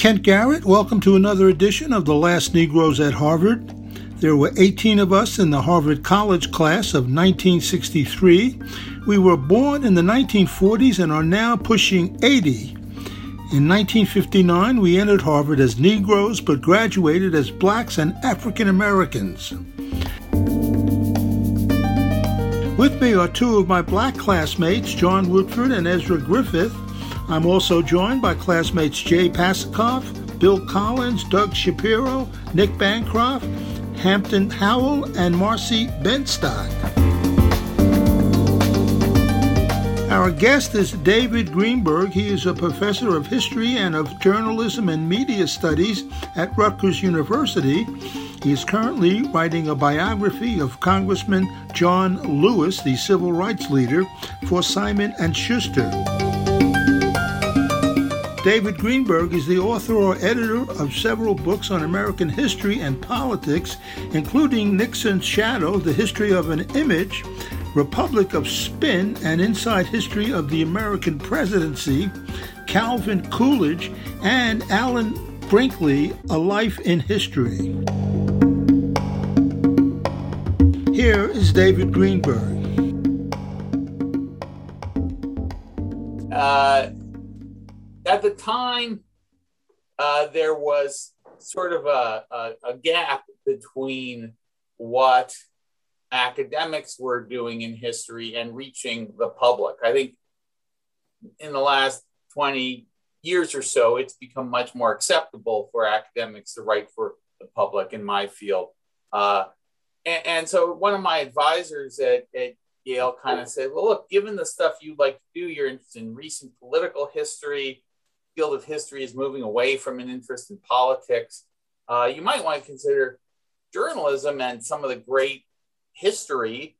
Kent Garrett. Welcome to another edition of The Last Negroes at Harvard. There were 18 of us in the Harvard College class of 1963. We were born in the 1940s and are now pushing 80. In 1959, we entered Harvard as Negroes but graduated as blacks and African Americans. With me are two of my black classmates, John Woodford and Ezra Griffith. I'm also joined by classmates Jay Pasakoff, Bill Collins, Doug Shapiro, Nick Bancroft, Hampton Howell, and Marcy Benstock. Our guest is David Greenberg. He is a professor of history and of journalism and media studies at Rutgers University. He is currently writing a biography of Congressman John Lewis, the civil rights leader, for Simon and Schuster. David Greenberg is the author or editor of several books on American history and politics, including Nixon's Shadow, The History of an Image, Republic of Spin, An Inside History of the American Presidency, Calvin Coolidge, and Alan Brinkley, A Life in History. Here is David Greenberg. Uh, at the time, uh, there was sort of a, a, a, gap between what academics were doing in history and reaching the public. I think in the last 20 years or so, it's become much more acceptable for academics to write for the public in my field. Uh, and, and, so one of my advisors at, at Yale kind of said, well, look, given the stuff you like to do, you're interested in recent political history, field of history is moving away from an interest in politics, uh, you might want to consider journalism and some of the great history.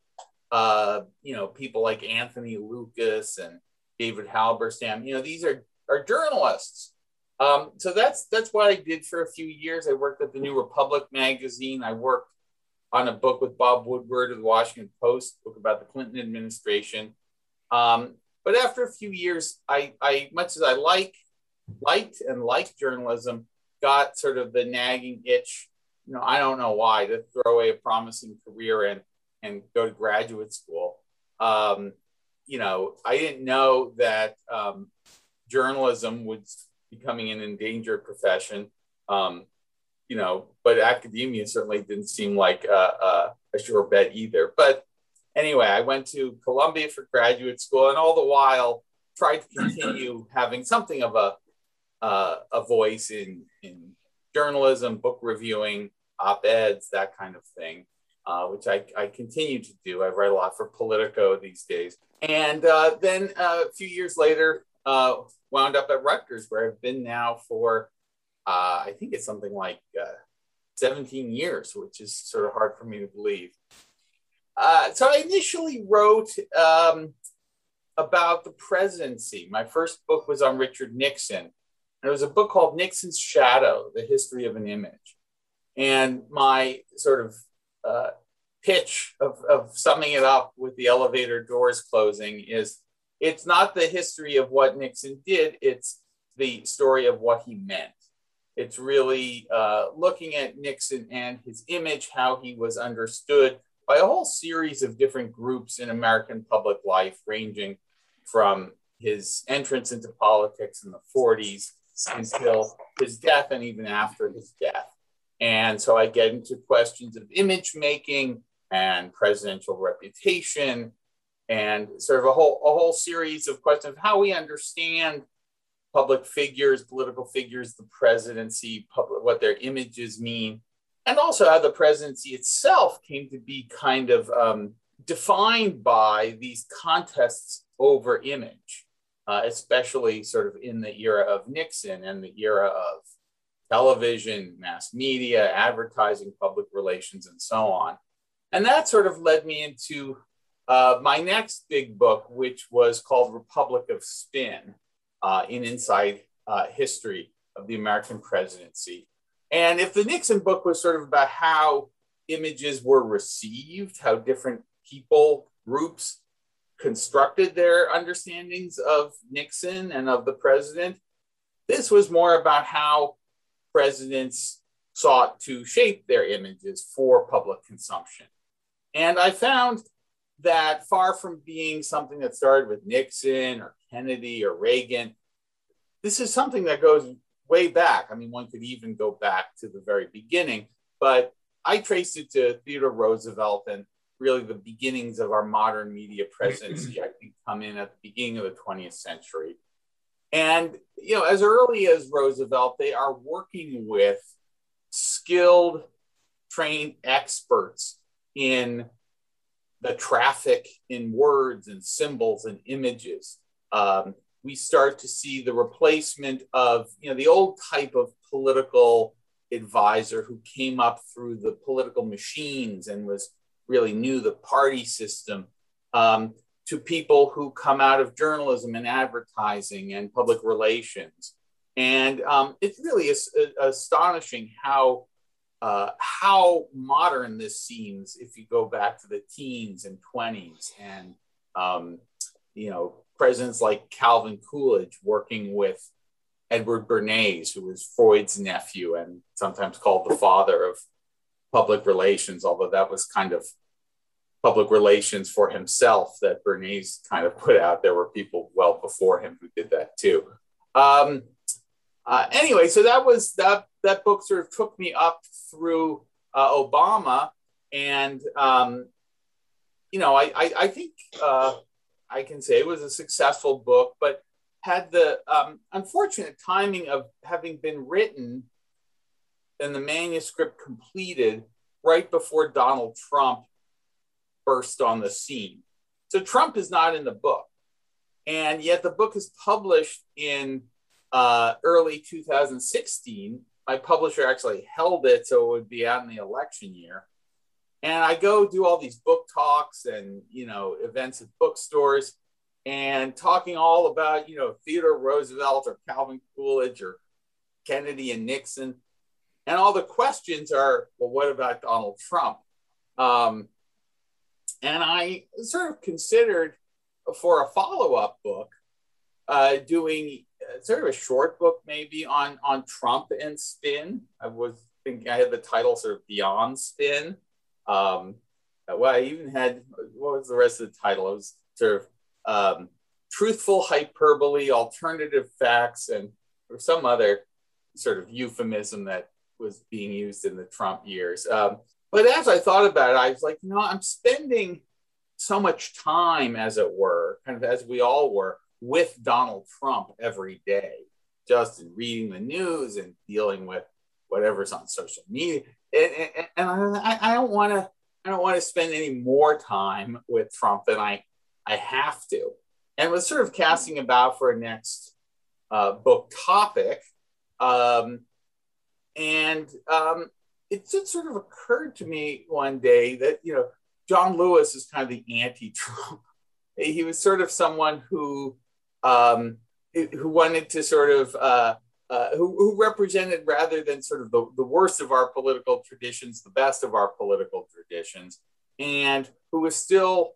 Uh, you know, people like Anthony Lukas and David Halberstam. You know, these are are journalists. Um, so that's that's what I did for a few years. I worked at the New Republic magazine. I worked on a book with Bob Woodward of the Washington Post, book about the Clinton administration. Um, but after a few years, I, I much as I like liked and liked journalism, got sort of the nagging itch. You know, I don't know why to throw away a promising career and and go to graduate school. Um, you know, I didn't know that um, journalism was becoming an endangered profession. Um, you know, but academia certainly didn't seem like a, a, a sure bet either. But anyway, I went to Columbia for graduate school, and all the while tried to continue having something of a uh, a voice in, in journalism, book reviewing, op eds, that kind of thing, uh, which I, I continue to do. I write a lot for Politico these days. And uh, then uh, a few years later, uh, wound up at Rutgers, where I've been now for, uh, I think it's something like 17 years, which is sort of hard for me to believe. so I initially wrote um, about the presidency. My first book was on Richard Nixon. There was a book called Nixon's Shadow, The History of an Image. And my sort of uh, pitch of, of summing it up with the elevator doors closing is it's not the history of what Nixon did, it's the story of what he meant. It's really uh, looking at Nixon and his image, how he was understood by a whole series of different groups in American public life, ranging from his entrance into politics in the 40s until his death and even after his death. And so I get into questions of image making and presidential reputation and sort of a whole, a whole series of questions of how we understand public figures, political figures, the presidency, public, what their images mean, and also how the presidency itself came to be kind of um, defined by these contests over image uh, especially sort of in the era of Nixon and the era of television, mass media, advertising, public relations, and so on. And that sort of led me into uh, my next big book, which was called Republic of Spin uh, in Inside uh, History of the American Presidency. And if the Nixon book was sort of about how images were received, how different people, groups constructed their understandings of Nixon and of the president, This was more about how presidents sought to shape their images for public consumption. And I found that far from being something that started with Nixon or Kennedy or Reagan, this is something that goes way back. I mean, one could even go back to the very beginning, but I traced it to Theodore Roosevelt and really the beginnings of our modern media presidency, I think, come in at the beginning of the 20th century. And, you know, as early as Roosevelt, they are working with skilled, trained experts in the traffic in words and symbols and images. Um, we start to see the replacement of you know the old type of political advisor who came up through the political machines and was really knew the party system um, to people who come out of journalism and advertising and public relations. And um, it's really uh, astonishing how uh, how modern this seems if you go back to the teens and 20s and um, you know presidents like calvin coolidge working with edward bernays who was freud's nephew and sometimes called the father of public relations although that was kind of public relations for himself that bernays kind of put out there were people well before him who did that too um, uh, anyway, so that was that. That book sort of took me up through uh, Obama, and um, you know, I I, I think uh, I can say it was a successful book, but had the um, unfortunate timing of having been written and the manuscript completed right before Donald Trump burst on the scene. So Trump is not in the book, and yet the book is published in uh, early 2016. My publisher actually held it so it would be out in the election year. And I go do all these book talks and you know events at bookstores and talking all about you know Theodore Roosevelt or Calvin Coolidge or Kennedy and Nixon, and all the questions are, well, what about Donald Trump? Um, and I sort of considered for a follow-up book uh, doing sort of a short book maybe on on Trump and spin. I was thinking I had the title sort of Beyond Spin. Um, well, I even had what was the rest of the title? It was sort of um, truthful hyperbole, alternative facts, and or some other sort of euphemism that was being used in the Trump years. Um, but as I thought about it, I was like, you know, I'm spending so much time, as it were, kind of as we all were, with Donald Trump every day, just in reading the news and dealing with whatever's on social media. And, and, and I, I don't want to. I don't want to spend any more time with Trump than I I have to. And was sort of casting about for a next uh, book topic, um, and um, it just sort of occurred to me one day that you know John Lewis is kind of the anti-Trump. He was sort of someone who um, who wanted to sort of uh, uh, who, who, represented rather than sort of the, the worst of our political traditions, the best of our political traditions, and who was still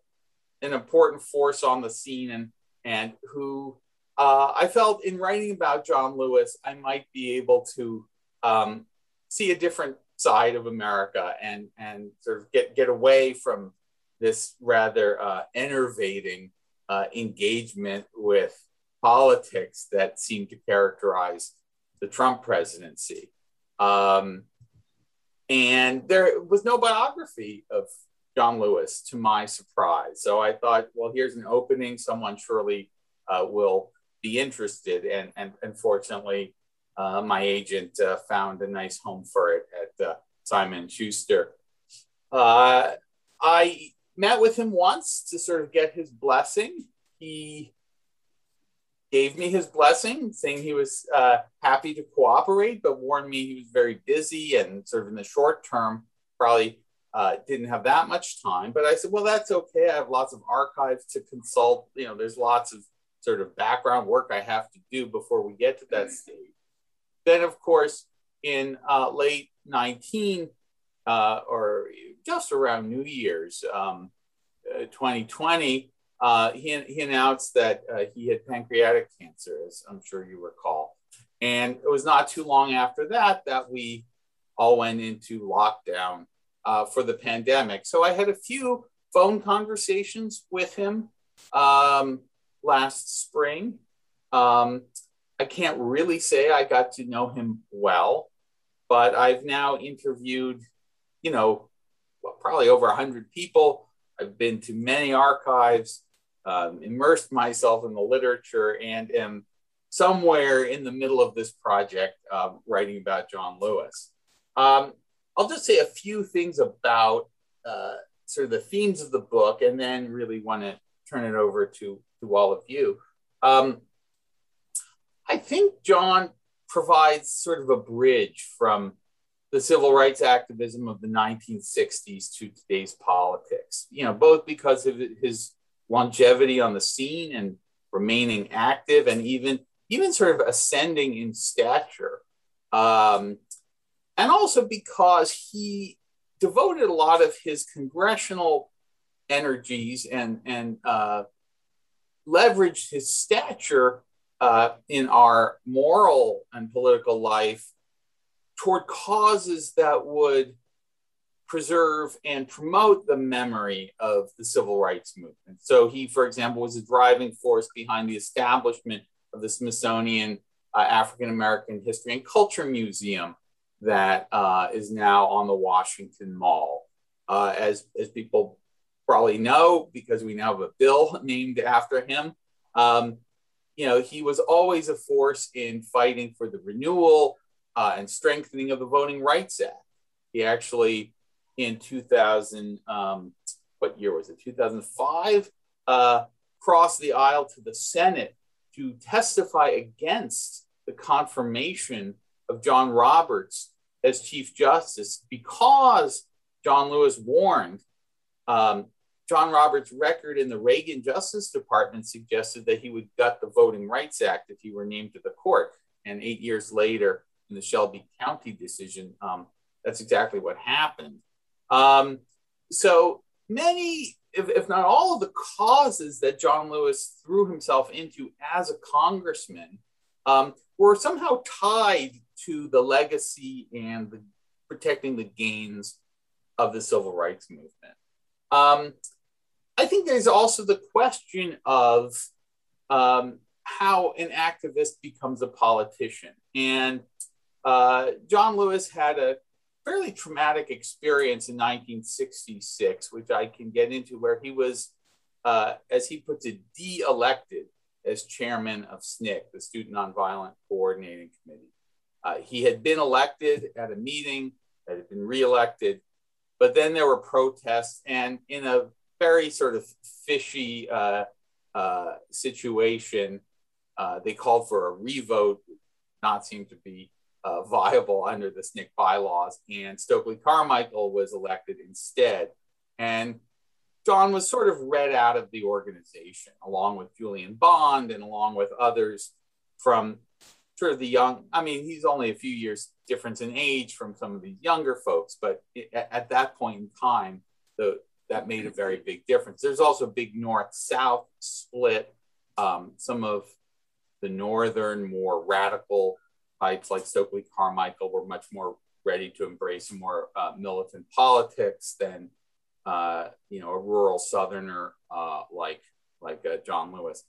an important force on the scene and and who uh, I felt in writing about John Lewis, I might be able to um, see a different side of America and and sort of get get away from this rather uh, enervating uh, engagement with politics that seemed to characterize the Trump presidency. Um, and there was no biography of John Lewis, to my surprise. So I thought, well, here's an opening. Someone surely uh, will be interested. And, and unfortunately, uh, my agent uh, found a nice home for it at uh, Simon Schuster. Uh, I met with him once to sort of get his blessing. He gave me his blessing, saying he was uh, happy to cooperate, but warned me he was very busy and sort of in the short term probably uh, didn't have that much time. But I said, well, that's okay. I have lots of archives to consult. You know, there's lots of sort of background work I have to do before we get to that stage. Then, of course, in uh, late 19 uh, or just around New Year's, um, 2020, uh, he, he announced that uh, he had pancreatic cancer, as I'm sure you recall. And it was not too long after that that we all went into lockdown uh, for the pandemic. So I had a few phone conversations with him um, last spring. Um, I can't really say I got to know him well, but I've now interviewed, you know, well, probably over 100 people. I've been to many archives, um, immersed myself in the literature, and am somewhere in the middle of this project um, writing about John Lewis. Um, I'll just say a few things about uh, sort of the themes of the book, and then really want to turn it over to, to all of you. I think John provides sort of a bridge from the civil rights activism of the 1960s to today's politics, you know, both because of his longevity on the scene and remaining active and even even sort of ascending in stature. Um, and also because he devoted a lot of his congressional energies and, and uh, leveraged his stature uh, in our moral and political life toward causes that would preserve and promote the memory of the civil rights movement. So he, for example, was a driving force behind the establishment of the Smithsonian uh, African American History and Culture Museum that uh, is now on the Washington Mall. Uh, as, as people probably know, because we now have a bill named after him, um, you know, he was always a force in fighting for the renewal uh, and strengthening of the Voting Rights Act. He actually, in 2000, um, what year was it? 2005, uh, crossed the aisle to the Senate to testify against the confirmation of John Roberts as Chief Justice because John Lewis warned um, John Roberts' record in the Reagan Justice Department suggested that he would gut the Voting Rights Act if he were named to the court. And eight years later, in the Shelby County decision, um, that's exactly what happened. Um, so many, if, if, not all of the causes that John Lewis threw himself into as a congressman um, were somehow tied to the legacy and the, protecting the gains of the civil rights movement. I think there's also the question of um, how an activist becomes a politician. And uh, John Lewis had a fairly traumatic experience in 1966, which I can get into, where he was, uh, as he puts it, de elected as chairman of SNCC, the Student Nonviolent Coordinating Committee. Uh, he had been elected at a meeting that had been reelected, but then there were protests, and in a very sort of fishy uh, uh, situation, uh, they called for a revote, not seem to be uh, viable under the SNCC bylaws, and Stokely Carmichael was elected instead. And John was sort of read out of the organization, along with Julian Bond and along with others from sort of the young. I mean, he's only a few years difference in age from some of these younger folks, but it, at that point in time, the that made a very big difference. There's also a big north-south split. Um, some of the northern, more radical types like Stokely Carmichael were much more ready to embrace more uh, militant politics than uh, you know a rural southerner uh, like like uh, John Lewis.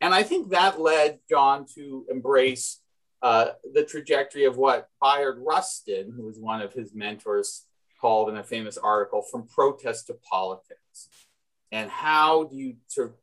And I think that led John to embrace uh, the trajectory of what Bayard Rustin, who was one of his mentors, called in a famous article "From Protest to Politics." And how do you of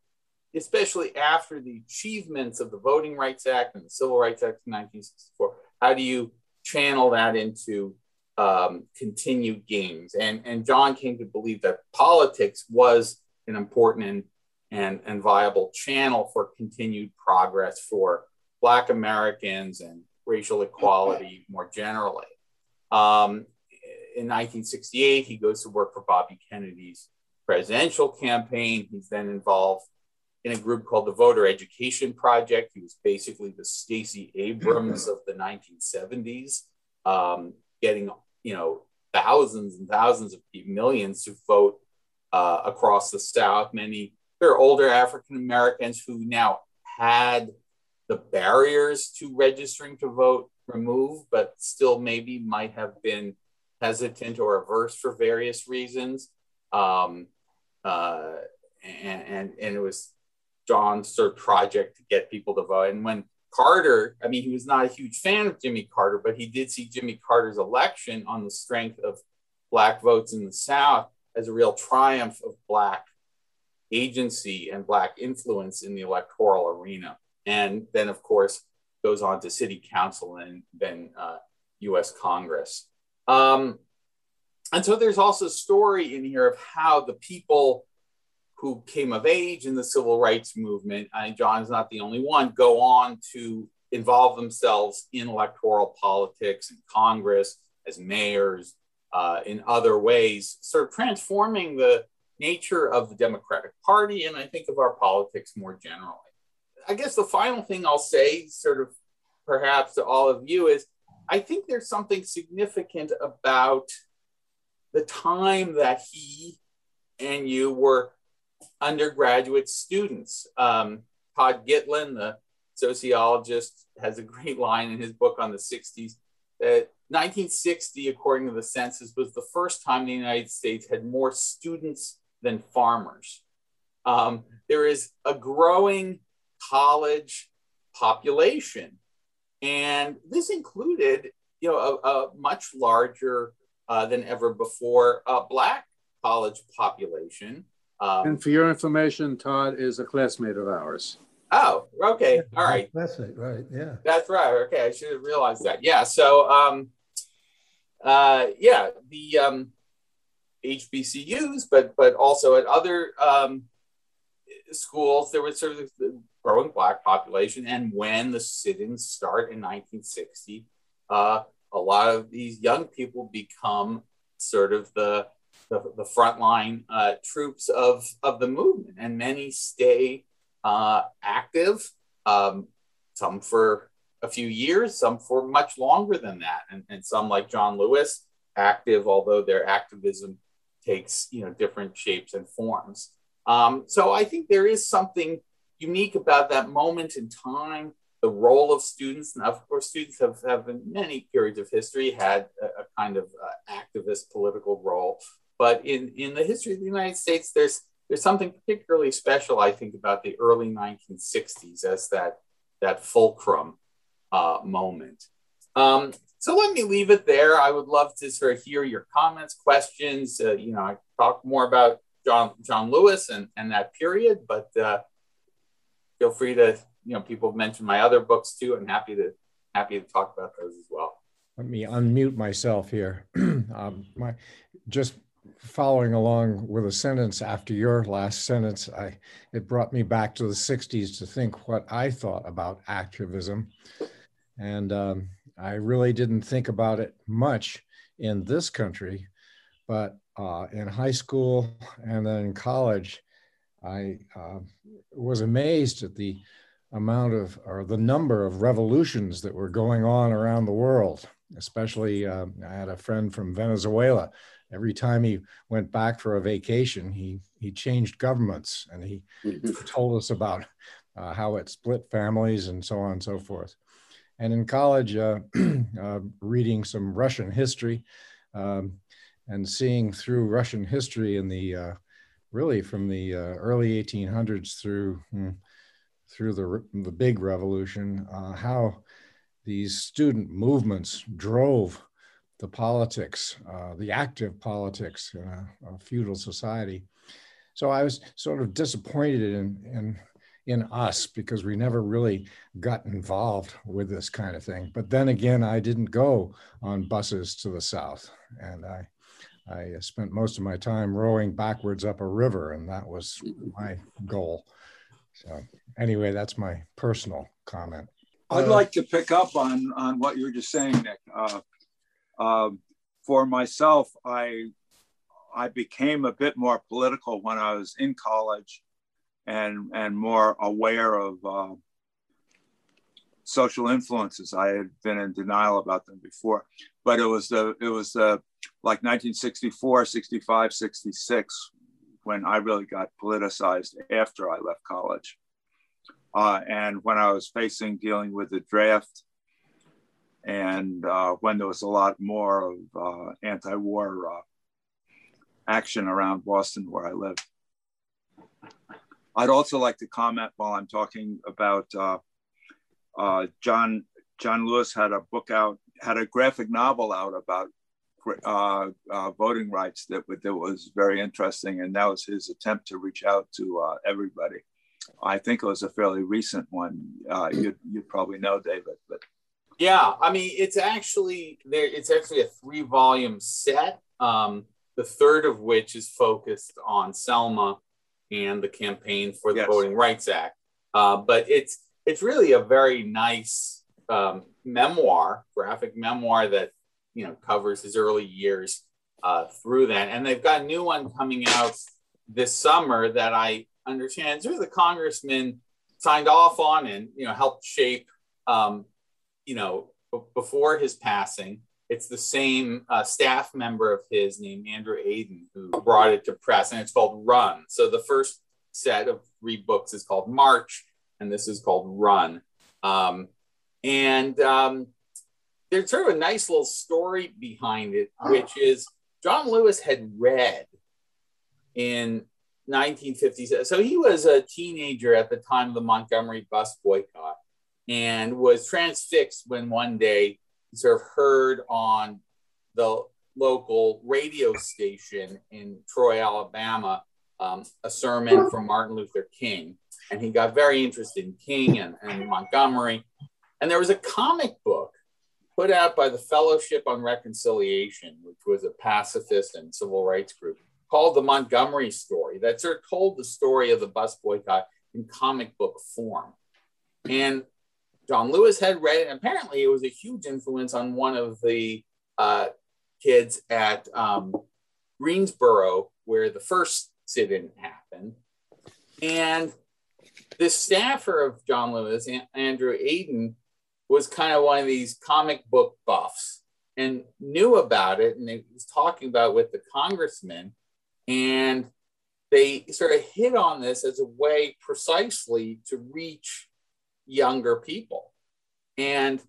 especially after the achievements of the Voting Rights Act and the Civil Rights Act of 1964, how do you channel that into um, continued gains? And, and John came to believe that politics was an important and, and, and viable channel for continued progress for Black Americans and racial equality more generally. Um, in 1968, he goes to work for Bobby Kennedy's presidential campaign. He's then involved in a group called the Voter Education Project. He was basically the Stacey Abrams of the 1970s, um, getting you know thousands and thousands of millions to vote uh, across the South. Many there are older African Americans who now had the barriers to registering to vote removed, but still maybe might have been hesitant or averse for various reasons. Um, uh, and, and, and it was John's sort of project to get people to vote. And when Carter, I mean, he was not a huge fan of Jimmy Carter, but he did see Jimmy Carter's election on the strength of Black votes in the South as a real triumph of Black agency and Black influence in the electoral arena. And then, of course, goes on to city council and then uh, US Congress. Um, and so there's also a story in here of how the people who came of age in the civil rights movement, and John's not the only one, go on to involve themselves in electoral politics and Congress as mayors, uh, in other ways, sort of transforming the nature of the Democratic Party and I think of our politics more generally. I guess the final thing I'll say, sort of perhaps to all of you, is I think there's something significant about the time that he and you were undergraduate students. Um, Todd Gitlin, the sociologist, has a great line in his book on the 60s that 1960, according to the census, was the first time the United States had more students than farmers. Um, there is a growing college population, and this included, you know, a, a much larger uh, than ever before uh, Black college population. Um, and for your information, Todd is a classmate of ours. Oh, okay. All right. That's it. Right. Yeah. That's right. Okay. I should have realized that. Yeah. So, um, uh, yeah, the um, HBCUs, but but also at other um, schools, there was sort of the growing black population. And when the sit-ins start in 1960, uh, a lot of these young people become sort of the the, the frontline uh, troops of, of the movement, and many stay uh, active, um, some for a few years, some for much longer than that, and, and some like John Lewis, active, although their activism takes you know different shapes and forms. Um, so I think there is something unique about that moment in time the role of students. Now, of course, students have, have in many periods of history had a, a kind of uh, activist political role. But in, in the history of the United States, there's, there's something particularly special, I think, about the early 1960s as that, that fulcrum uh, moment. Um, so let me leave it there. I would love to sort of hear your comments, questions. Uh, you know, I talk more about John John Lewis and, and that period, but uh, feel free to you know, people have mentioned my other books too. I'm happy to happy to talk about those as well. Let me unmute myself here. um, my just following along with a sentence after your last sentence, I it brought me back to the '60s to think what I thought about activism, and um, I really didn't think about it much in this country, but uh, in high school and then in college, I uh, was amazed at the amount of or the number of revolutions that were going on around the world especially uh, i had a friend from venezuela every time he went back for a vacation he he changed governments and he mm-hmm. told us about uh, how it split families and so on and so forth and in college uh, uh reading some russian history um, and seeing through russian history in the uh, really from the uh, early 1800s through hmm, through the, the big revolution, uh, how these student movements drove the politics, uh, the active politics in a, a, feudal society. So I was sort of disappointed in, in, in us because we never really got involved with this kind of thing. But then again, I didn't go on buses to the South and I, I spent most of my time rowing backwards up a river and that was my goal. So anyway, that's my personal comment. I'd uh, like to pick up on on what you were just saying, Nick. Uh, uh, for myself, I I became a bit more political when I was in college, and and more aware of uh, social influences. I had been in denial about them before, but it was the it was the like 1964, 65, 66 when I really got politicized after I left college. Uh, and when I was facing dealing with the draft, and uh, when there was a lot more of uh, anti war uh, action around Boston, where I live. I'd also like to comment while I'm talking about uh, John. John Lewis had a book out, had a graphic novel out about uh, uh, voting rights that, that was very interesting, and that was his attempt to reach out to uh, everybody. I think it was a fairly recent one. Uh, you'd, you'd probably know, David, but yeah, I mean, it's actually there. It's actually a three-volume set. Um, the third of which is focused on Selma and the campaign for the yes. Voting Rights Act. Uh, but it's it's really a very nice um, memoir, graphic memoir that you know covers his early years uh, through that. And they've got a new one coming out this summer that I understand through the congressman signed off on and you know helped shape. Um, you know, b- before his passing, it's the same uh, staff member of his named Andrew Aydin who brought it to press, and it's called Run. So the first set of three books is called March, and this is called Run. Um, and um, there's sort of a nice little story behind it, which is John Lewis had read in 1950s. So he was a teenager at the time of the Montgomery bus boycott and was transfixed when one day he sort of heard on the local radio station in Troy, Alabama, um, a sermon from Martin Luther King. And he got very interested in King and, and Montgomery. And there was a comic book put out by the Fellowship on Reconciliation, which was a pacifist and civil rights group, called The Montgomery Story, that sort of told the story of the bus boycott in comic book form. And John Lewis had read it. And apparently, it was a huge influence on one of the uh, kids at um, Greensboro, where the first sit in happened. And the staffer of John Lewis, Andrew Aydin, was kind of one of these comic book buffs and knew about it. And he was talking about with the congressman. And they sort of hit on this as a way precisely to reach younger people. And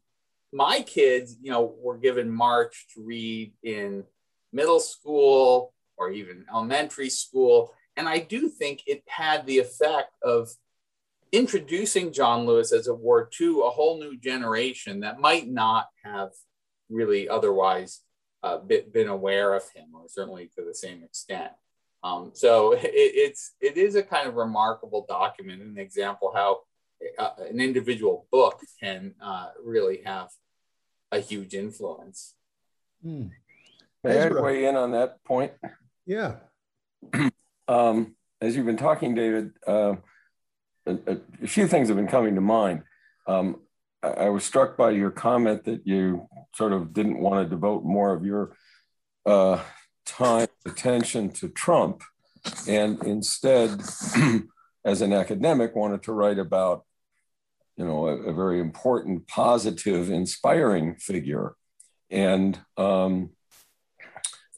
my kids, you know, were given March to read in middle school or even elementary school. And I do think it had the effect of introducing John Lewis, as it were, to a whole new generation that might not have really otherwise uh, been aware of him, or certainly to the same extent. Um, so it, it's it is a kind of remarkable document, an example how uh, an individual book can uh, really have a huge influence. Hmm. May I weigh in on that point? Yeah. um, as you've been talking, David, uh, a, a, few things have been coming to mind. Um, I, I, was struck by your comment that you sort of didn't want to devote more of your uh, time, attention to Trump, and instead, as an academic, wanted to write about you know, a, a very important, positive, inspiring figure. And um,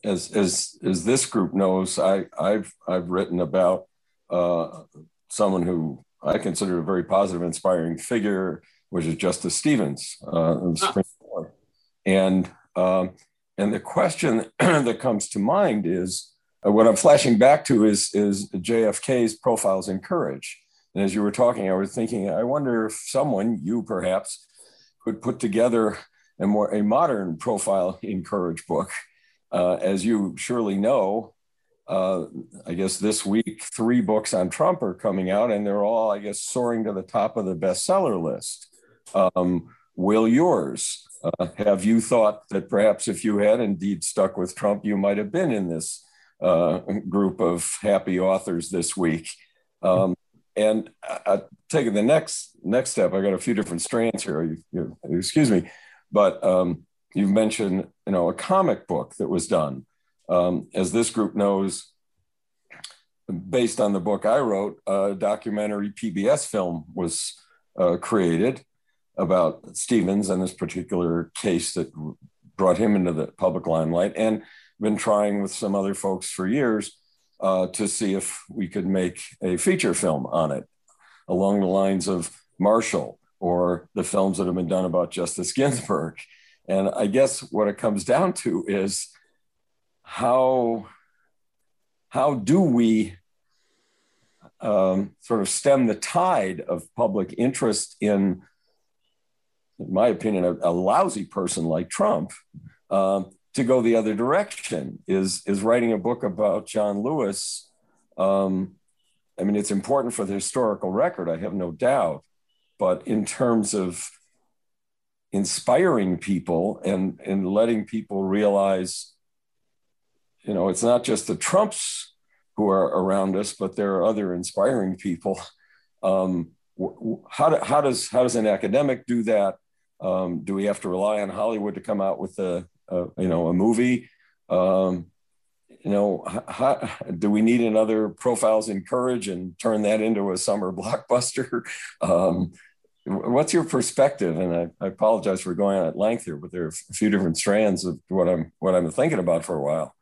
as, as, as this group knows, I, I've, I've written about uh, someone who I consider a very positive, inspiring figure, which is Justice Stevens uh, of the Supreme Court. And, um, and the question that comes to mind is, uh, what I'm flashing back to is, is JFK's profiles in courage. And as you were talking, I was thinking, I wonder if someone, you perhaps, could put together a more a modern profile in courage book. Uh, as you surely know, uh, I guess this week three books on Trump are coming out, and they're all, I guess, soaring to the top of the bestseller list. Um, will yours? Uh, have you thought that perhaps if you had indeed stuck with Trump, you might have been in this uh, group of happy authors this week? Um, and I, taking the next next step, I got a few different strands here. You, you, excuse me, but um, you've mentioned you know a comic book that was done. Um, as this group knows, based on the book I wrote, a documentary PBS film was uh, created about Stevens and this particular case that brought him into the public limelight, and been trying with some other folks for years uh, to see if we could make a feature film on it. along the lines of Marshall or the films that have been done about Justice Ginsburg. And I guess what it comes down to is how, how do we um, sort of stem the tide of public interest in, in my opinion, a, a lousy person like Trump um, to go the other direction? Is, is writing a book about John Lewis? Um, I mean, it's important for the historical record, I have no doubt. But in terms of inspiring people and, and letting people realize, you know, it's not just the Trumps who are around us, but there are other inspiring people. Um, how, do, how, does, how does an academic do that? Um, do we have to rely on Hollywood to come out with a, a you know, a movie? Um, you know, how, do we need another profiles in courage and turn that into a summer blockbuster? Um, what's your perspective? And I, I, apologize for going on at length here, but there are a few different strands of what I'm what I'm thinking about for a while.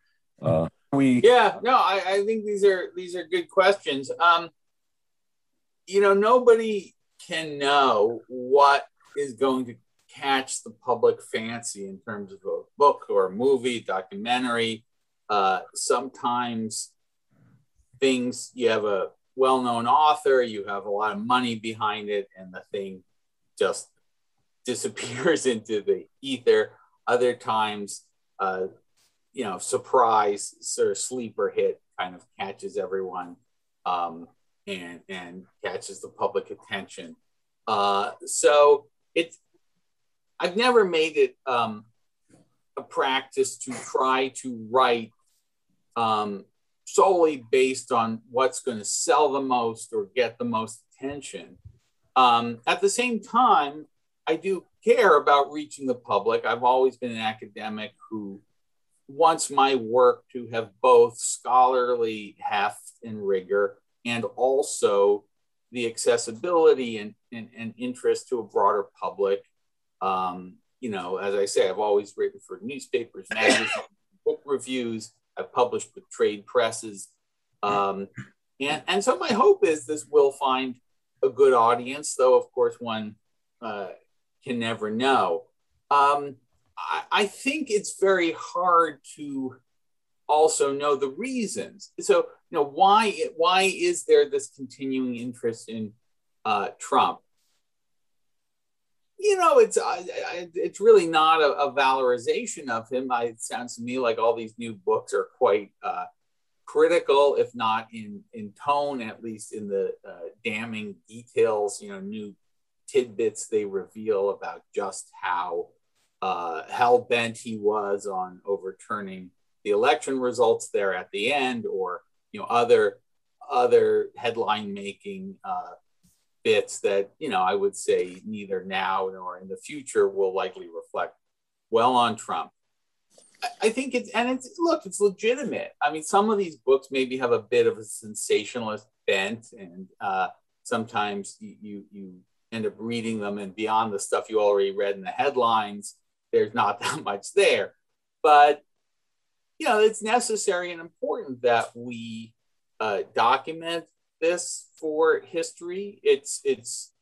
Uh, we yeah, no, I, I think these are these are good questions. Um, you know, nobody can know what is going to catch the public fancy in terms of a book or a movie, documentary uh, sometimes things you have a well-known author, you have a lot of money behind it, and the thing just disappears into the ether. Other times, uh, you know, surprise sort of sleeper hit kind of catches everyone um, and and catches the public attention. Uh, so it's I've never made it um, a practice to try to write um, solely based on what's going to sell the most or get the most attention. Um, at the same time, I do care about reaching the public. I've always been an academic who wants my work to have both scholarly heft and rigor and also the accessibility and, and, and interest to a broader public. Um, you know, as I say, I've always written for newspapers, magazines, book reviews. I've published with trade presses. Um, and, and so my hope is this will find a good audience, though, of course, one uh, can never know. Um, I, I think it's very hard to also know the reasons. So, you know, why, why is there this continuing interest in uh, Trump? you know, it's uh, it's really not a, a, valorization of him. I, it sounds to me like all these new books are quite uh, critical, if not in in tone, at least in the uh, damning details. You know, new tidbits they reveal about just how uh, hell bent he was on overturning the election results there at the end, or you know, other other headline making uh, bits that you know I would say neither now nor in the future will likely reflect well on Trump. I think it's and it's look, it's legitimate. I mean, some of these books maybe have a bit of a sensationalist bent, and uh, sometimes you, you you end up reading them, and beyond the stuff you already read in the headlines, there's not that much there. But you know, it's necessary and important that we uh, document this for history. It's it's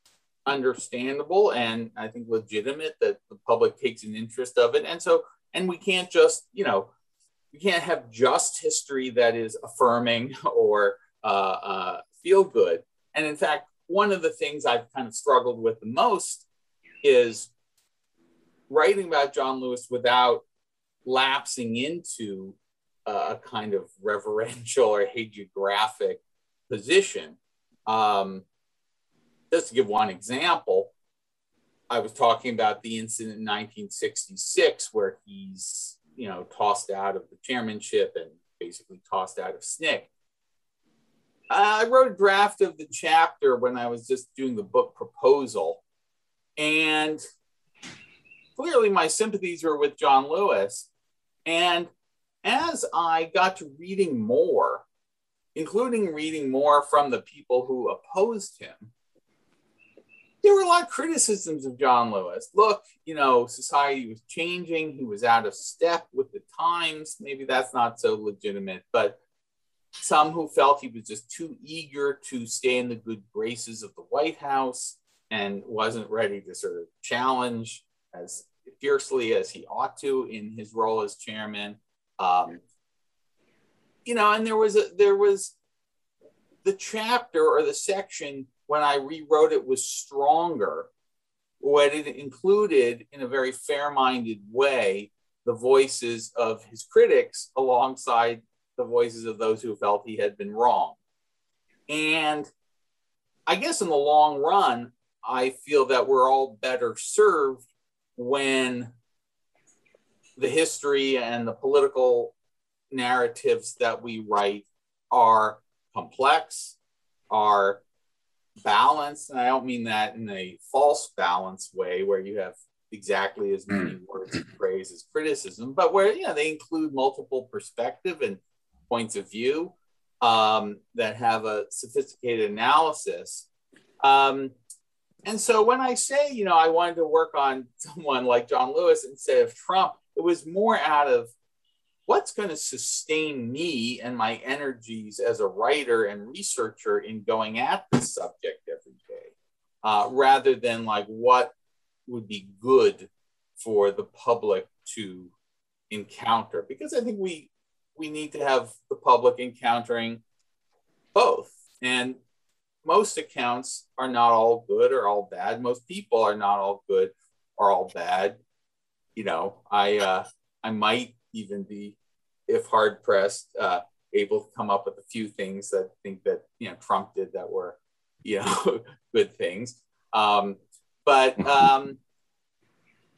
understandable and I think legitimate that the public takes an interest of it. And so, and we can't just, you know, we can't have just history that is affirming or uh, uh, feel good. And in fact, one of the things I've kind of struggled with the most is writing about John Lewis without lapsing into a kind of reverential or hagiographic position. Um, just to give one example, I was talking about the incident in 1966 where he's, you know, tossed out of the chairmanship and basically tossed out of SNCC. I wrote a draft of the chapter when I was just doing the book proposal. And clearly my sympathies were with John Lewis. And as I got to reading more, including reading more from the people who opposed him, there were a lot of criticisms of John Lewis. Look, you know, society was changing. He was out of step with the times. Maybe that's not so legitimate, but some who felt he was just too eager to stay in the good graces of the White House and wasn't ready to sort of challenge as fiercely as he ought to in his role as chairman. Um, you know, and there was a there was the chapter or the section when I rewrote it was stronger. What it included in a very fair-minded way the voices of his critics alongside the voices of those who felt he had been wrong. And I guess in the long run, I feel that we're all better served when the history and the political narratives that we write are complex, are balanced. And I don't mean that in a false balance way where you have exactly as many mm. words of praise as criticism, but where you know they include multiple perspective and points of view um, that have a sophisticated analysis. Um, and so when I say, you know, I wanted to work on someone like John Lewis instead of Trump, it was more out of what's going to sustain me and my energies as a writer and researcher in going at this subject every day, uh, rather than like what would be good for the public to encounter. Because I think we we need to have the public encountering both. And most accounts are not all good or all bad. Most people are not all good or all bad. You know, I uh, I might even be, if hard pressed, uh, able to come up with a few things that I think that you know Trump did that were, you know, good things. Um, but um,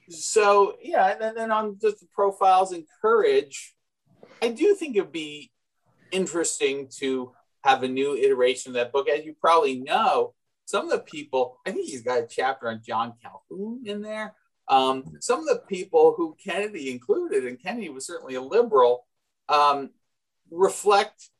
so yeah, and then, then on just the profiles and courage, I do think it'd be interesting to have a new iteration of that book. As you probably know, some of the people, I think he's got a chapter on John Calhoun in there. Um, some of the people who Kennedy included, and Kennedy was certainly a liberal, um, reflect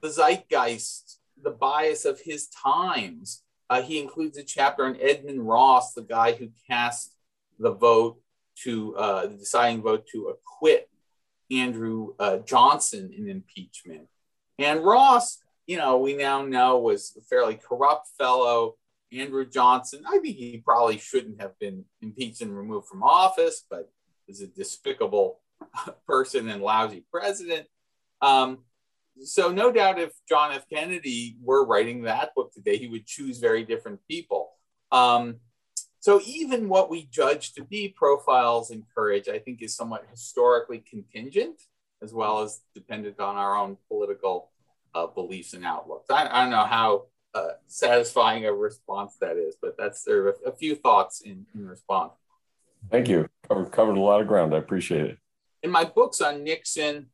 the zeitgeist, the bias of his times. Uh, he includes a chapter on Edmund Ross, the guy who cast the vote to uh, the deciding vote to acquit Andrew uh, Johnson in impeachment. And Ross, you know, we now know was a fairly corrupt fellow. Andrew Johnson, I think he probably shouldn't have been impeached and removed from office, but is a despicable person and lousy president. Um, so no doubt if John F. Kennedy were writing that book today, he would choose very different people. Um, so even what we judge to be profiles in courage, I think is somewhat historically contingent as well as dependent on our own political uh, beliefs and outlooks. I, I don't know how uh, satisfying a response that is, but that's there are a few thoughts in, in response. Thank you. Covered, covered a lot of ground. I appreciate it. In my books on Nixon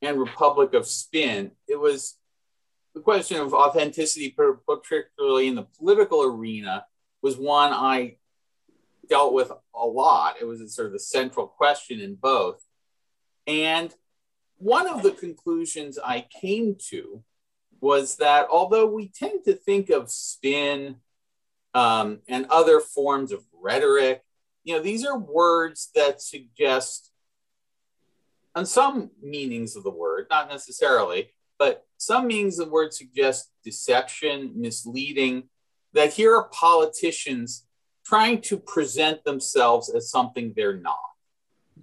and Republic of Spin, it was the question of authenticity, particularly in the political arena, was one I dealt with a lot. It was sort of the central question in both. And one of the conclusions I came to was that although we tend to think of spin um, and other forms of rhetoric, you know, these are words that suggest, on some meanings of the word, not necessarily, but some meanings of the word suggest deception, misleading, that here are politicians trying to present themselves as something they're not.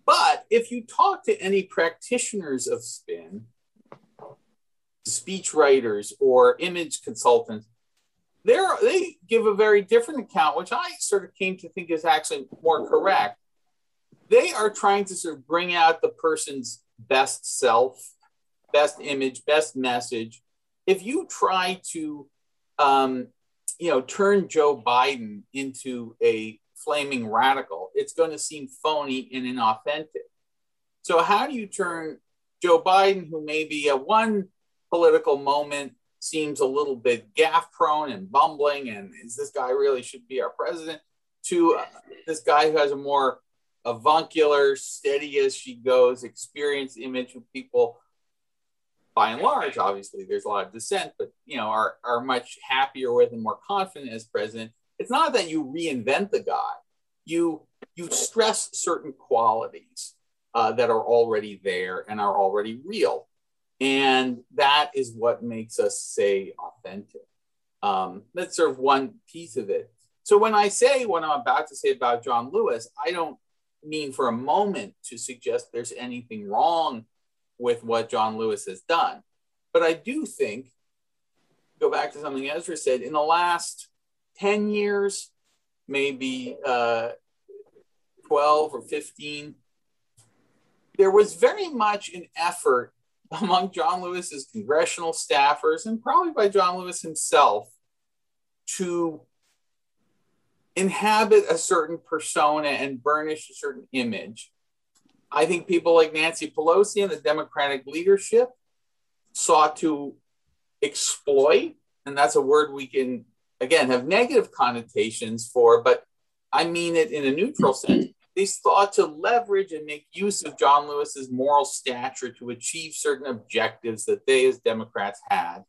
But if you talk to any practitioners of spin, speech writers or image consultants, they give a very different account, which I sort of came to think is actually more correct. They are trying to sort of bring out the person's best self, best image, best message. If you try to, um, you know, turn Joe Biden into a flaming radical, it's going to seem phony and inauthentic. So, how do you turn Joe Biden, who maybe at one political moment seems a little bit gaffe prone and bumbling, and is this guy really should be our president, to uh, this guy who has a more avuncular, steady as she goes, experienced image of people? By and large, obviously, there's a lot of dissent, but you know, are, are much happier with and more confident as president. It's not that you reinvent the guy. You you stress certain qualities uh, that are already there and are already real And that is what makes us say authentic. Um, that's sort of one piece of it. So when I say what I'm about to say about John Lewis, I don't mean for a moment to suggest there's anything wrong with what John Lewis has done. But I do think, go back to something Ezra said, in the last 10 years, maybe uh, 12 or 15, there was very much an effort among John Lewis's congressional staffers and probably by John Lewis himself to inhabit a certain persona and burnish a certain image. I think people like Nancy Pelosi and the Democratic leadership sought to exploit, and that's a word we can, again, have negative connotations for, but I mean it in a neutral sense. They sought to leverage and make use of John Lewis's moral stature to achieve certain objectives that they, as Democrats, had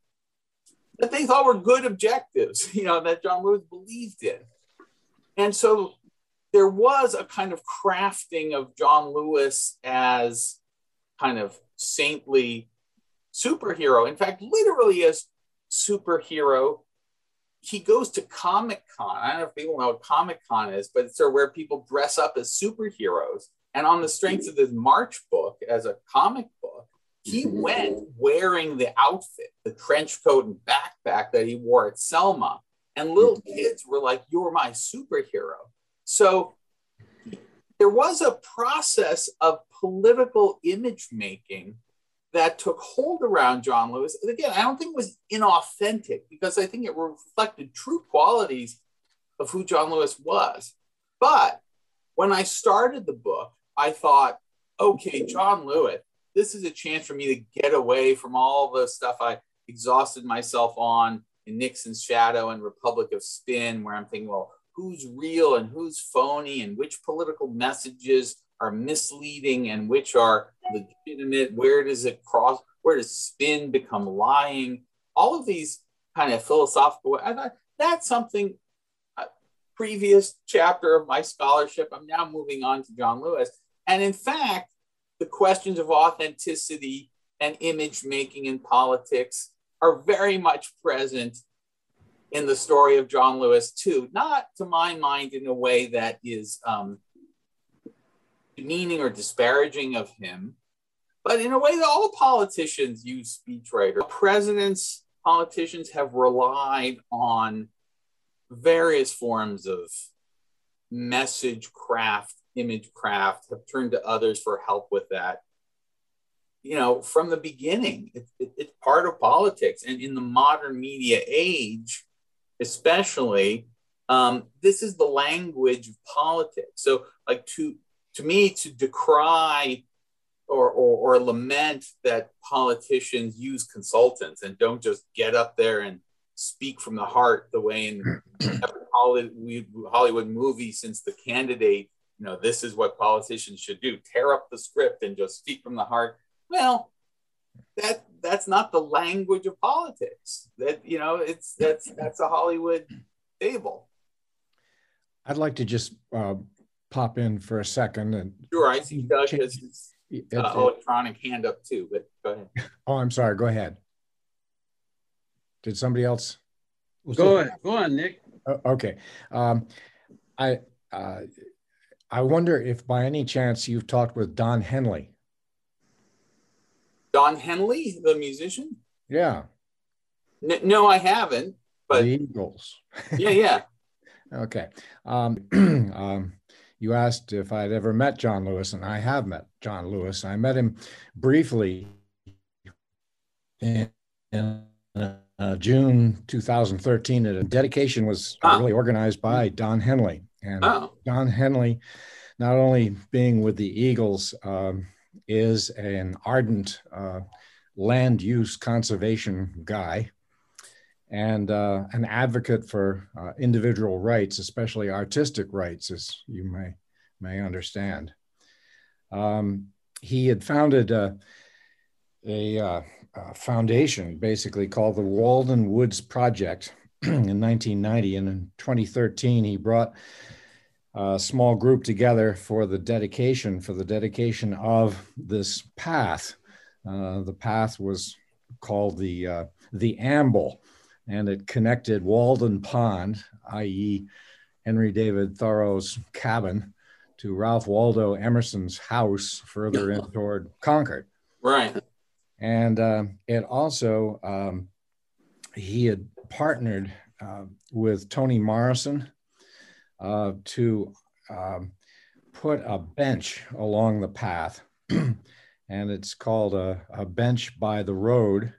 that they thought were good objectives, you know, that John Lewis believed in. And so there was a kind of crafting of John Lewis as kind of saintly superhero. In fact, literally as superhero, he goes to Comic Con. I don't know if people know what Comic Con is, but it's sort of where people dress up as superheroes. And on the strength of this March book as a comic book, he mm-hmm. went wearing the outfit, the trench coat and backpack that he wore at Selma. And little mm-hmm. kids were like, You're my superhero. So there was a process of political image making that took hold around John Lewis. And again, I don't think it was inauthentic because I think it reflected true qualities of who John Lewis was. But when I started the book, I thought, okay, John Lewis, this is a chance for me to get away from all the stuff I exhausted myself on in Nixon's Shadow and Republic of Spin, where I'm thinking, well, who's real and who's phony and which political messages are misleading and which are legitimate? Where does it cross? Where does spin become lying? All of these kind of philosophical, I thought that's something uh, previous chapter of my scholarship. I'm now moving on to John Lewis. And in fact, the questions of authenticity and image making in politics are very much present in the story of John Lewis, too. Not to my mind in a way that is um, demeaning or disparaging of him, but in a way that all politicians use speechwriters. Presidents, politicians have relied on various forms of message craft image craft, have turned to others for help with that. You know, from the beginning, it, it, it's part of politics. And in the modern media age, especially, um, this is the language of politics. So, like to to me, to decry or, or, or lament that politicians use consultants and don't just get up there and speak from the heart the way in Hollywood, Hollywood movie since the candidate you know, this is what politicians should do: tear up the script and just speak from the heart. Well, that that's not the language of politics. That you know, it's that's that's a Hollywood fable. I'd like to just uh, pop in for a second and sure. I see Doug has his uh, electronic hand up too, but go ahead. Oh, I'm sorry. Go ahead. Did somebody else? Go ahead. Go on, Nick. Uh, okay. Um, I uh, I wonder if by any chance you've talked with Don Henley. Don Henley, the musician? Yeah. N- no, I haven't. But the Eagles. yeah, yeah. okay. Um, um, you asked if I'd ever met John Lewis, and I have met John Lewis. I met him briefly in, in uh, June 2013 at a dedication was ah. really organized by Don Henley. And oh. Don Henley, not only being with the Eagles, um, is an ardent uh, land use conservation guy and uh, an advocate for uh, individual rights, especially artistic rights, as you may may understand. Um, he had founded uh, a, a, a, foundation, basically called the Walden Woods Project, in 1990, and in 2013 he brought a small group together for the dedication, for the dedication of this path. Uh, the path was called the uh, the Amble, and it connected Walden Pond, i.e., Henry David Thoreau's cabin, to Ralph Waldo Emerson's house further in toward Concord. Right. And uh, it also, um, he had partnered uh, with Toni Morrison uh, to um, put a bench along the path. and it's called a, a, bench by the road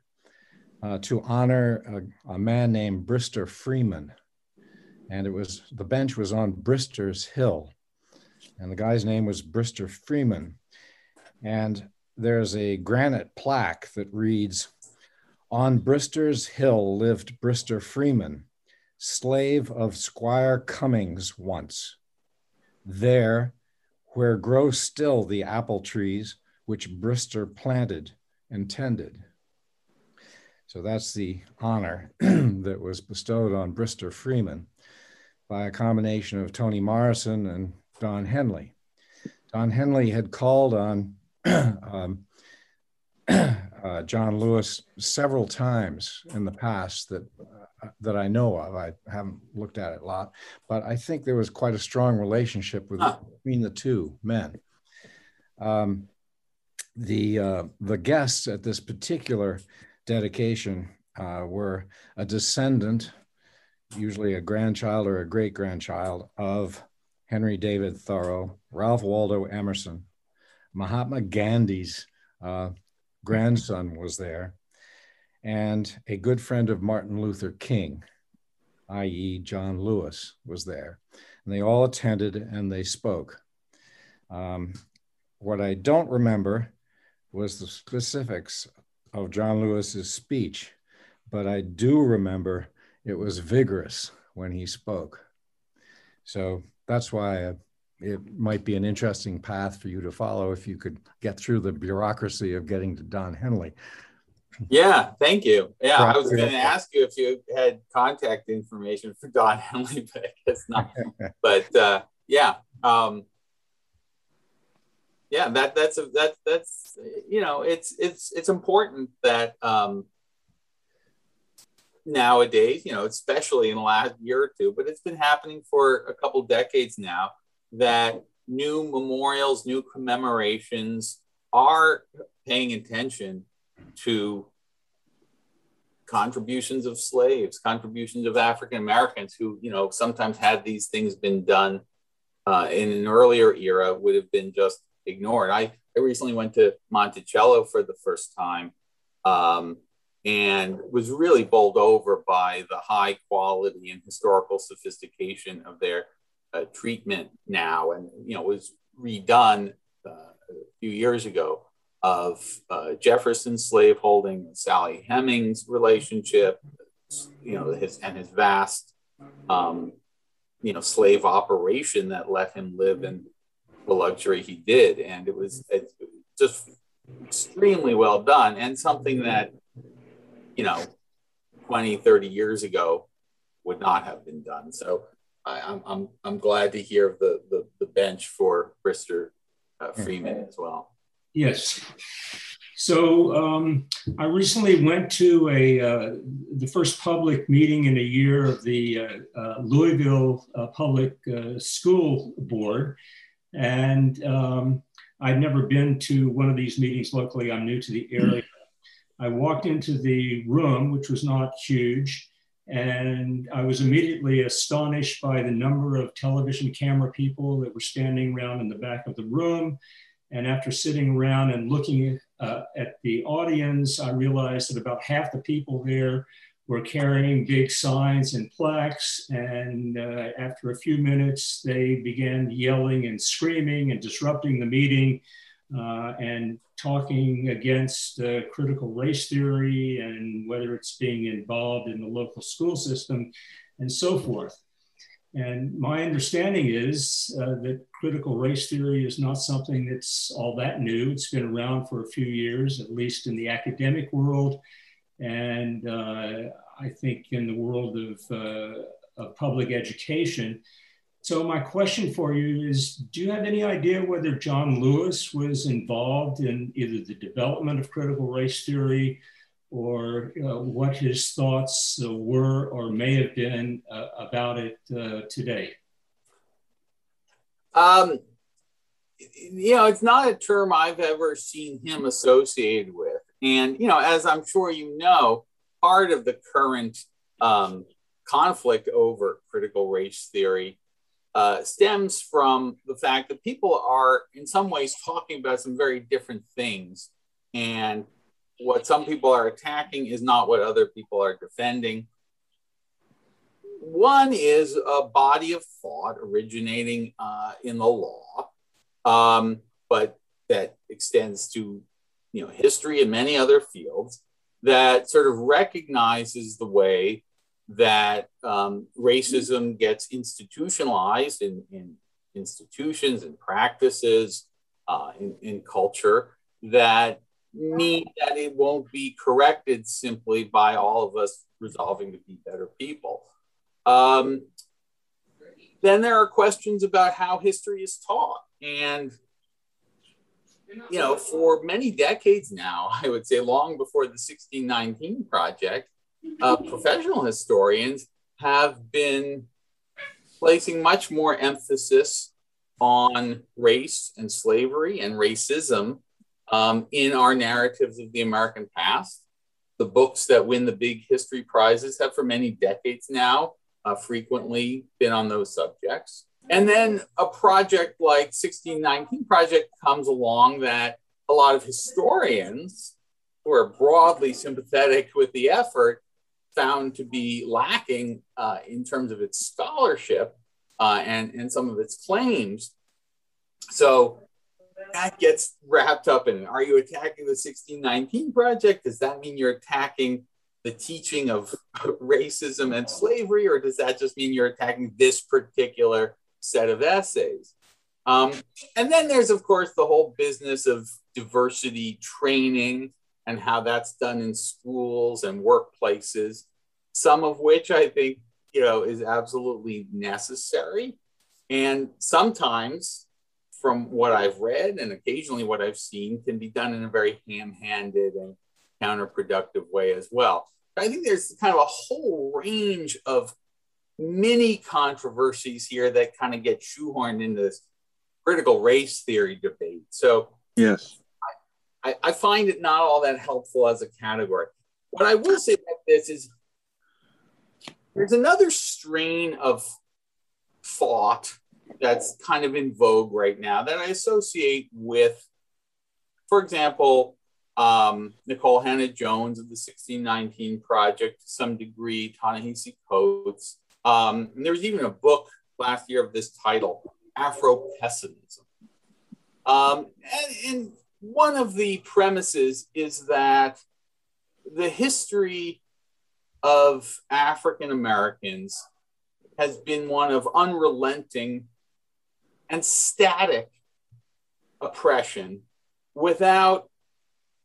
uh, to honor a, a, man named Brister Freeman. And it was the bench was on Brister's Hill. And the guy's name was Brister Freeman. And there's a granite plaque that reads On Brister's Hill lived Brister Freeman, slave of Squire Cummings once. There, where grow still the apple trees which Brister planted and tended. So that's the honor that was bestowed on Brister Freeman by a combination of Toni Morrison and Don Henley. Don Henley had called on um, uh, John Lewis several times in the past that uh, that I know of. I haven't looked at it a lot, but I think there was quite a strong relationship with, huh. between the two men. Um, the uh, the guests at this particular dedication uh, were a descendant, usually a grandchild or a great grandchild of Henry David Thoreau, Ralph Waldo Emerson, Mahatma Gandhi's uh, grandson was there, and a good friend of Martin Luther King, i.e., John Lewis, was there. And they all attended and they spoke. Um, what I don't remember was the specifics of John Lewis's speech, but I do remember it was vigorous when he spoke. So that's why it might be an interesting path for you to follow if you could get through the bureaucracy of getting to Don Henley. Yeah, thank you. Yeah, I was going to ask you if you had contact information for Don Henley, but I guess not. but uh, yeah, um, yeah, that that's a, that that's you know it's it's it's important that um, nowadays, you know, especially in the last year or two, but it's been happening for a couple decades now that new memorials, new commemorations are paying attention to contributions of slaves, contributions of African Americans who, you know, sometimes had these things been done uh, in an earlier era would have been just ignored. I, I recently went to Monticello for the first time. Um, and was really bowled over by the high quality and historical sophistication of their uh, treatment now. And, you know, was redone uh, a few years ago of uh, Jefferson slaveholding, and Sally Hemings relationship, you know, his and his vast, um, you know, slave operation that let him live in the luxury he did. And it was just extremely well done and something that you know 20 30 years ago would not have been done so I, am I'm, I'm glad to hear of the, the, the bench for Brister uh, Freeman as well. Yes. So um, I recently went to a uh, the first public meeting in a year of the uh, uh Louisville uh, Public uh, School Board, and um, I'd never been to one of these meetings locally. I'm new to the area, I walked into the room, which was not huge, and I was immediately astonished by the number of television camera people that were standing around in the back of the room. And after sitting around and looking uh, at the audience, I realized that about half the people there were carrying big signs and plaques. And uh, after a few minutes, they began yelling and screaming and disrupting the meeting uh, and talking against uh, critical race theory and whether it's being involved in the local school system and so forth. And my understanding is uh, that critical race theory is not something that's all that new. It's been around for a few years, at least in the academic world. And uh, I think in the world of, uh, of public education, So my question for you is, do you have any idea whether John Lewis was involved in either the development of critical race theory or uh, what his thoughts uh, were or may have been uh, about it uh, today? Um, you know, it's not a term I've ever seen him associated with. And, you know, as I'm sure you know, part of the current um, conflict over critical race theory uh, stems from the fact that people are, in some ways, talking about some very different things. And what some people are attacking is not what other people are defending. One is a body of thought originating uh, in the law, um, but that extends to you know history and many other fields that sort of recognizes the way that um, racism gets institutionalized in, in, institutions and practices uh, in, in culture that mean that it won't be corrected simply by all of us resolving to be better people. Um, then there are questions about how history is taught. And, you know, for many decades now, I would say long before the 1619 Project, uh, professional historians have been placing much more emphasis on race and slavery and racism um, in our narratives of the American past. The books that win the big history prizes have for many decades now uh, frequently been on those subjects. And then a project like 1619 Project comes along that a lot of historians who are broadly sympathetic with the effort found to be lacking uh, in terms of its scholarship uh, and, and some of its claims. So that gets wrapped up in are you attacking the 1619 project? Does that mean you're attacking the teaching of racism and slavery, or does that just mean you're attacking this particular set of essays? Um, and then there's, of course, the whole business of diversity training and how that's done in schools and workplaces, some of which I think, you know, is absolutely necessary. And sometimes, from what I've read and occasionally what I've seen, can be done in a very ham handed and counterproductive way as well. I think there's kind of a whole range of mini controversies here that kind of get shoehorned into this critical race theory debate. So, yes, I, I find it not all that helpful as a category. What I will say about this is there's another strain of thought that's kind of in vogue right now that I associate with, for example, um, Nikole Hannah-Jones of the 1619 Project, to some degree, Ta-Nehisi Coates. Um, and there was even a book last year of this title, Afro-Pessimism. Um, and, and one of the premises is that the history of African Americans has been one of unrelenting and static oppression without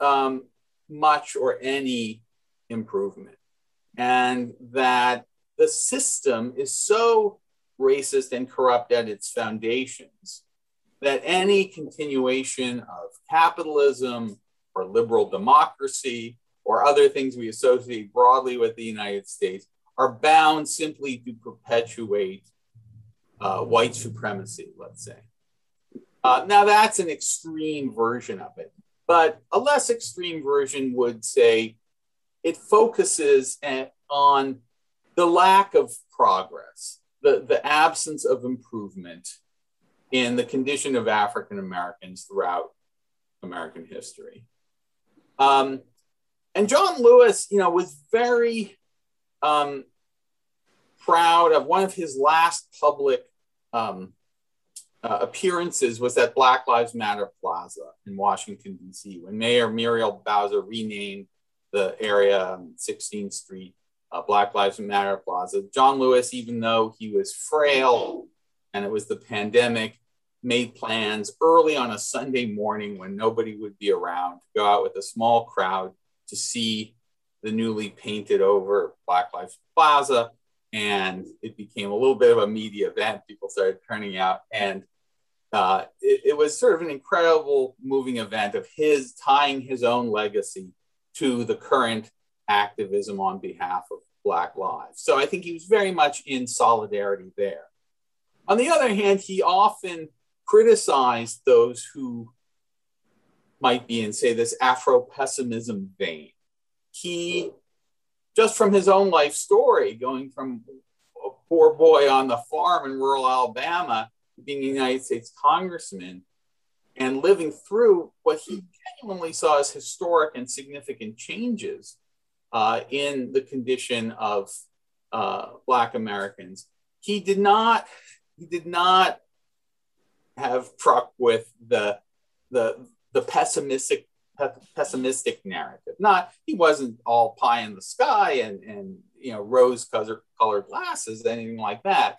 um, much or any improvement. And that the system is so racist and corrupt at its foundations that any continuation of capitalism or liberal democracy or other things we associate broadly with the United States are bound simply to perpetuate uh, white supremacy, let's say. Uh, now, that's an extreme version of it, but a less extreme version would say it focuses at, on the lack of progress, the, the absence of improvement in the condition of African Americans throughout American history. Um, and John Lewis, you know, was very um, proud of one of his last public um, uh, appearances was at Black Lives Matter Plaza in Washington, D.C., when Mayor Muriel Bowser renamed the area 16th um, Street uh, Black Lives Matter Plaza. John Lewis, even though he was frail and it was the pandemic, made plans early on a Sunday morning when nobody would be around to go out with a small crowd to see the newly painted over Black Lives Plaza. and it became a little bit of a media event. People started turning out, and uh, it, it, was sort of an incredible moving event of his tying his own legacy to the current activism on behalf of Black lives. So I think he was very much in solidarity there. On the other hand, he often criticized those who might be in, say, this Afro pessimism vein. He, just from his own life story, going from a poor boy on the farm in rural Alabama being a United States congressman and living through what he genuinely saw as historic and significant changes uh, in the condition of uh, Black Americans. He did not. He did not have truck with the the the pessimistic pessimistic narrative. Not he wasn't all pie in the sky and and you know rose colored glasses anything like that.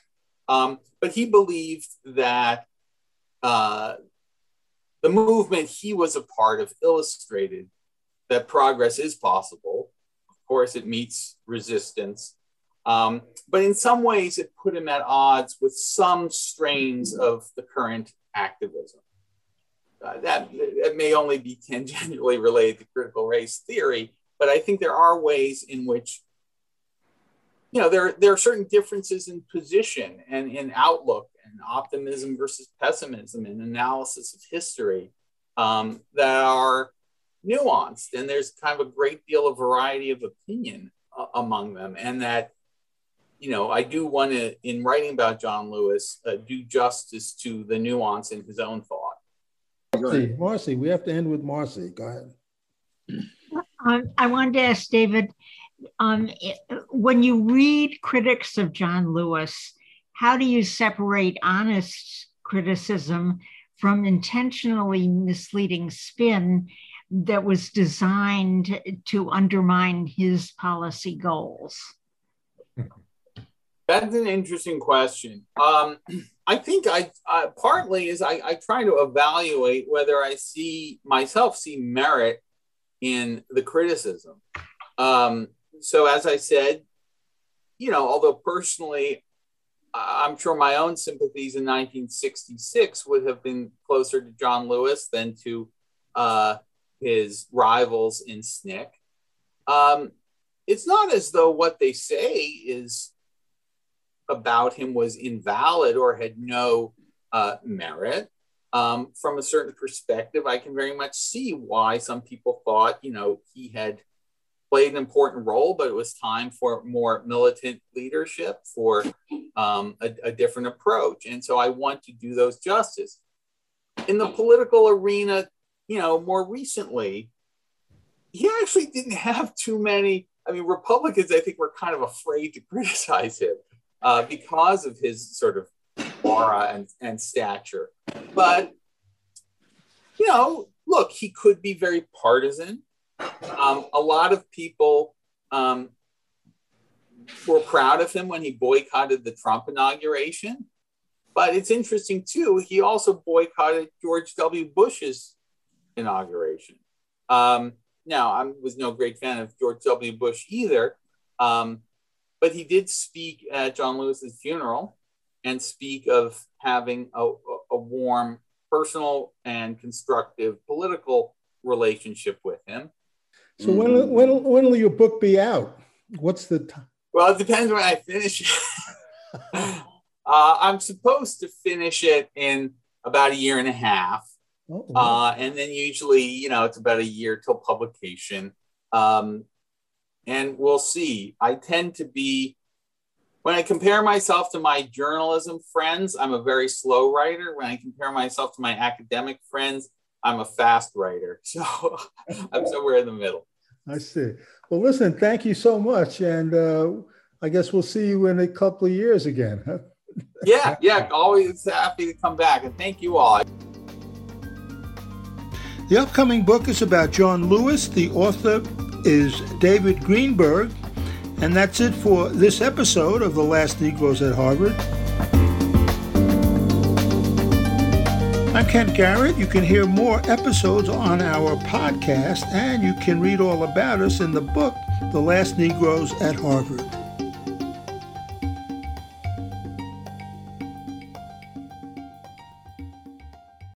Um, but he believed that uh, the movement he was a part of illustrated that progress is possible. Of course, it meets resistance. Um, but in some ways, it put him at odds with some strains of the current activism. Uh, that, that may only be tangentially related to critical race theory, but I think there are ways in which you know, there, there are certain differences in position and in outlook and optimism versus pessimism and analysis of history um, that are nuanced. And there's kind of a great deal of variety of opinion uh, among them. And that, you know, I do want to, in writing about John Lewis, uh, do justice to the nuance in his own thought. Marcy, Marcy, we have to end with Marcy. Go ahead. Um, I wanted to ask David um, it, when you read critics of John Lewis, how do you separate honest criticism from intentionally misleading spin that was designed to undermine his policy goals? That's an interesting question. Um, I think I uh, partly is I, I try to evaluate whether I see myself see merit in the criticism. Um, so as I said, you know, although personally, I'm sure my own sympathies in 1966 would have been closer to John Lewis than to uh, his rivals in SNCC. Um, it's not as though what they say is about him was invalid or had no uh, merit. Um, from a certain perspective, I can very much see why some people thought, you know, he had played an important role, but it was time for more militant leadership, for um, a, a different approach. And so I want to do those justice. In the political arena, you know, more recently, he actually didn't have too many. I mean, Republicans, I think, were kind of afraid to criticize him uh, because of his sort of aura and, and stature. But, you know, look, he could be very partisan. Um, a lot of people um, were proud of him when he boycotted the Trump inauguration. But it's interesting too, he also boycotted George W. Bush's inauguration. Um, now, I was no great fan of George W. Bush either, um, but he did speak at John Lewis's funeral and speak of having a, a warm personal and constructive political relationship with him. So when mm. when when will your book be out? What's the time? Well, it depends when I finish it. uh, I'm supposed to finish it in about a year and a half. Oh, wow. uh, and then usually, you know, it's about a year till publication. Um, and we'll see. I tend to be, when I compare myself to my journalism friends, I'm a very slow writer. When I compare myself to my academic friends, I'm a fast writer. So I'm somewhere in the middle. I see. Well, listen, thank you so much. And uh, I guess we'll see you in a couple of years again. yeah, yeah. Always happy to come back. And thank you all. The upcoming book is about John Lewis. The author is David Greenberg. And that's it for this episode of The Last Negroes at Harvard. I'm Kent Garrett. You can hear more episodes on our podcast, and you can read all about us in the book, The Last Negroes at Harvard.